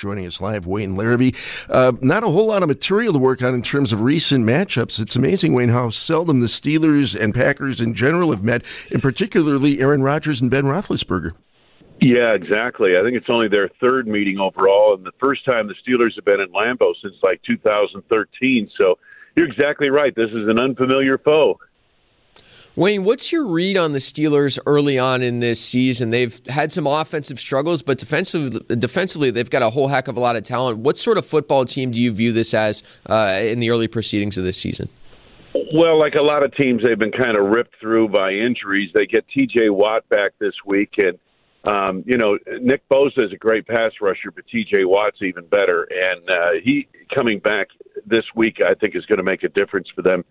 joining us live, Wayne Larrivee. Uh, not a whole lot of material to work on in terms of recent matchups. It's amazing, Wayne, how seldom the Steelers and Packers in general have met, and particularly Aaron Rodgers and Ben Roethlisberger. Yeah, exactly. I think it's only their third meeting overall, and the first time the Steelers have been in Lambeau since like 2013. So you're exactly right. This is an unfamiliar foe. Wayne, what's your read on the Steelers early on in this season? They've had some offensive struggles, but defensively, defensively they've got a whole heck of a lot of talent. What sort of football team do you view this as uh, in the early proceedings of this season? Well, like a lot of teams, they've been kind of ripped through by injuries. They get T.J. Watt back this week, and um, you know Nick Bosa is a great pass rusher, but T.J. Watt's even better. And uh, he coming back this week, I think, is going to make a difference for them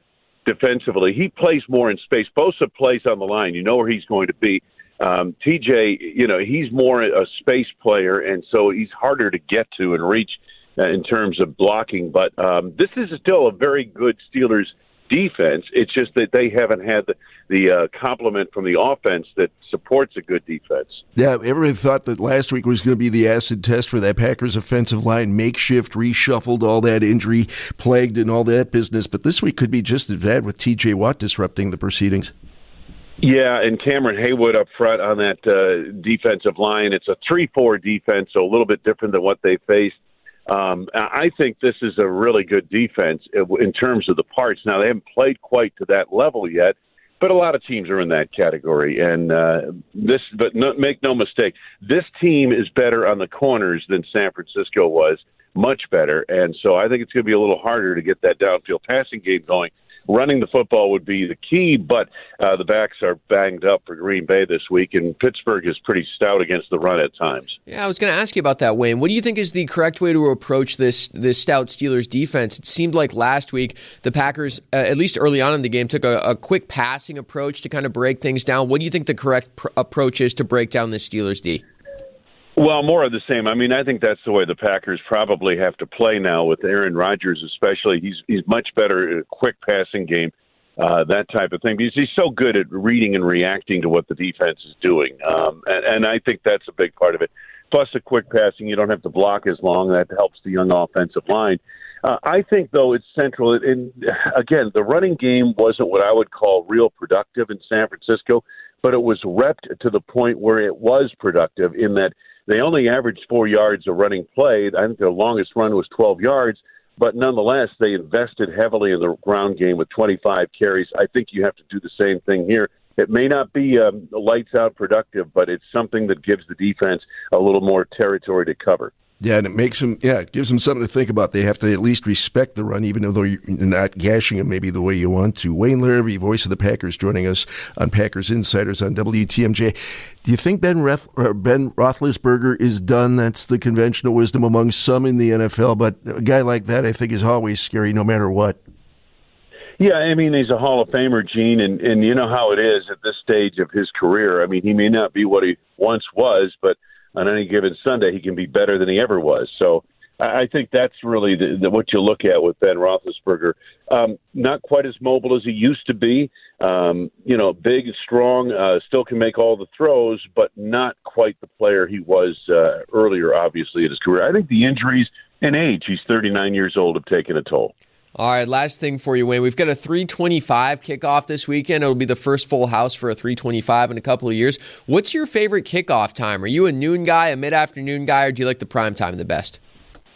defensively. He plays more in space. Bosa plays on the line. You know where he's going to be. Um, TJ, you know, he's more a space player, and so he's harder to get to and reach uh, in terms of blocking. But um, this is still a very good Steelers defense. It's just that they haven't had the, the uh, complement from the offense that supports a good defense. Yeah, everybody thought that last week was going to be the acid test for that Packers offensive line, makeshift, reshuffled, all that injury plagued and all that business. But this week could be just as bad with T.J. Watt disrupting the proceedings. Yeah, and Cameron Heyward up front on that uh, defensive line. It's a 3 4 defense, so a little bit different than what they faced um, I think this is a really good defense in terms of the parts. Now they haven't played quite to that level yet, but a lot of teams are in that category. And uh, this, but no, make no mistake, this team is better on the corners than San Francisco was, much better. And so I think it's going to be a little harder to get that downfield passing game going running the football would be the key, but uh, the backs are banged up for Green Bay this week, and Pittsburgh is pretty stout against the run at times. Yeah, I was going to ask you about that, Wayne. What do you think is the correct way to approach this this stout Steelers defense? It seemed like last week the Packers, uh, at least early on in the game, took a, a, quick passing approach to kind of break things down. What do you think the correct pr- approach is to break down the Steelers D? Well, more of the same. I mean, I think that's the way the Packers probably have to play now with Aaron Rodgers, especially. He's he's much better at a quick passing game, uh, that type of thing, because he's so good at reading and reacting to what the defense is doing, um, and, and I think that's a big part of it. Plus, the quick passing, you don't have to block as long. That helps the young offensive line. Uh, I think, though, it's central. And again, the running game wasn't what I would call real productive in San Francisco, but it was repped to the point where it was productive in that they only averaged four yards a running play. I think their longest run was 12 yards, but nonetheless, they invested heavily in the ground game with 25 carries. I think you have to do the same thing here. It may not be um, lights out productive, but it's something that gives the defense a little more territory to cover. Yeah, and it makes them, yeah, it gives them something to think about. They have to at least respect the run, even though you're not gashing them maybe the way you want to. Wayne Larrivee, voice of the Packers, joining us on Packers Insiders on WTMJ. Do you think Ben, Ref, ben Roethlisberger is done? That's the conventional wisdom among some in the NFL, but a guy like that, I think, is always scary no matter what. Yeah, I mean he's a Hall of Famer, Gene, and and you know how it is at this stage of his career. I mean he may not be what he once was, but on any given Sunday, he can be better than he ever was. So I think that's really the, the, what you look at with Ben Roethlisberger. Um, not quite as mobile as he used to be. Um, you know, big, strong, uh, still can make all the throws, but not quite the player he was uh, earlier. Obviously, in his career, I think the injuries and age—he's 39 years old—have taken a toll. All right, last thing for you, Wayne. We've got a 325 kickoff this weekend. It'll be the first full house for a 325 in a couple of years. What's your favorite kickoff time? Are you a noon guy, a mid afternoon guy, or do you like the prime time the best?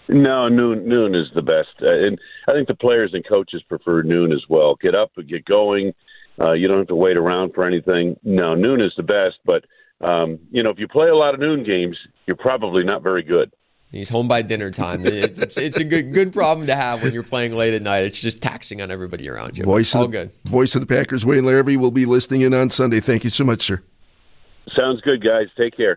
No, noon noon is the best, uh, and I think the players and coaches prefer noon as well. Get up and get going. Uh, you don't have to wait around for anything. No, noon is the best, but um, you know if you play a lot of noon games, you're probably not very good. He's home by dinner time. It's, it's, it's, a good good problem to have when you're playing late at night. It's just taxing on everybody around you. Voice All of the, good. Voice of the Packers, Wayne Larrivee, will be listening in on Sunday. Thank you so much, sir. Sounds good, guys. Take care.